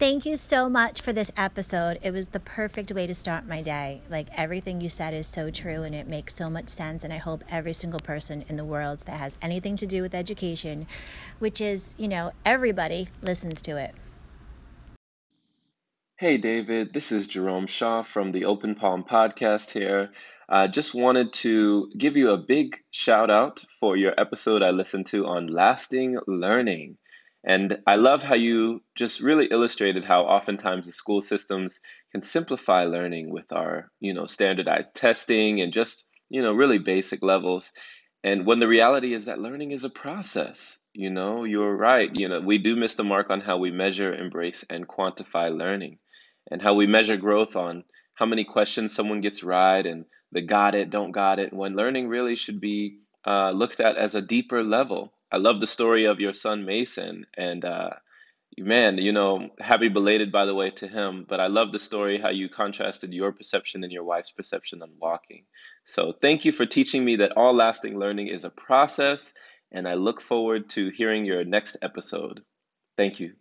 Thank you so much for this episode. It was the perfect way to start my day. Like everything you said is so true and it makes so much sense. And I hope every single person in the world that has anything to do with education, which is, you know, everybody listens to it. Hey, David, this is Jerome Shaw from the Open Palm Podcast here. I just wanted to give you a big shout out for your episode I listened to on lasting learning. And I love how you just really illustrated how oftentimes the school systems can simplify learning with our, you know, standardized testing and just, you know, really basic levels. And when the reality is that learning is a process, you know, you're right. You know, we do miss the mark on how we measure, embrace, and quantify learning and how we measure growth on how many questions someone gets right and the got it, don't got it, when learning really should be uh, looked at as a deeper level I love the story of your son Mason, and uh, man, you know, happy belated by the way to him. But I love the story how you contrasted your perception and your wife's perception on walking. So thank you for teaching me that all lasting learning is a process, and I look forward to hearing your next episode. Thank you.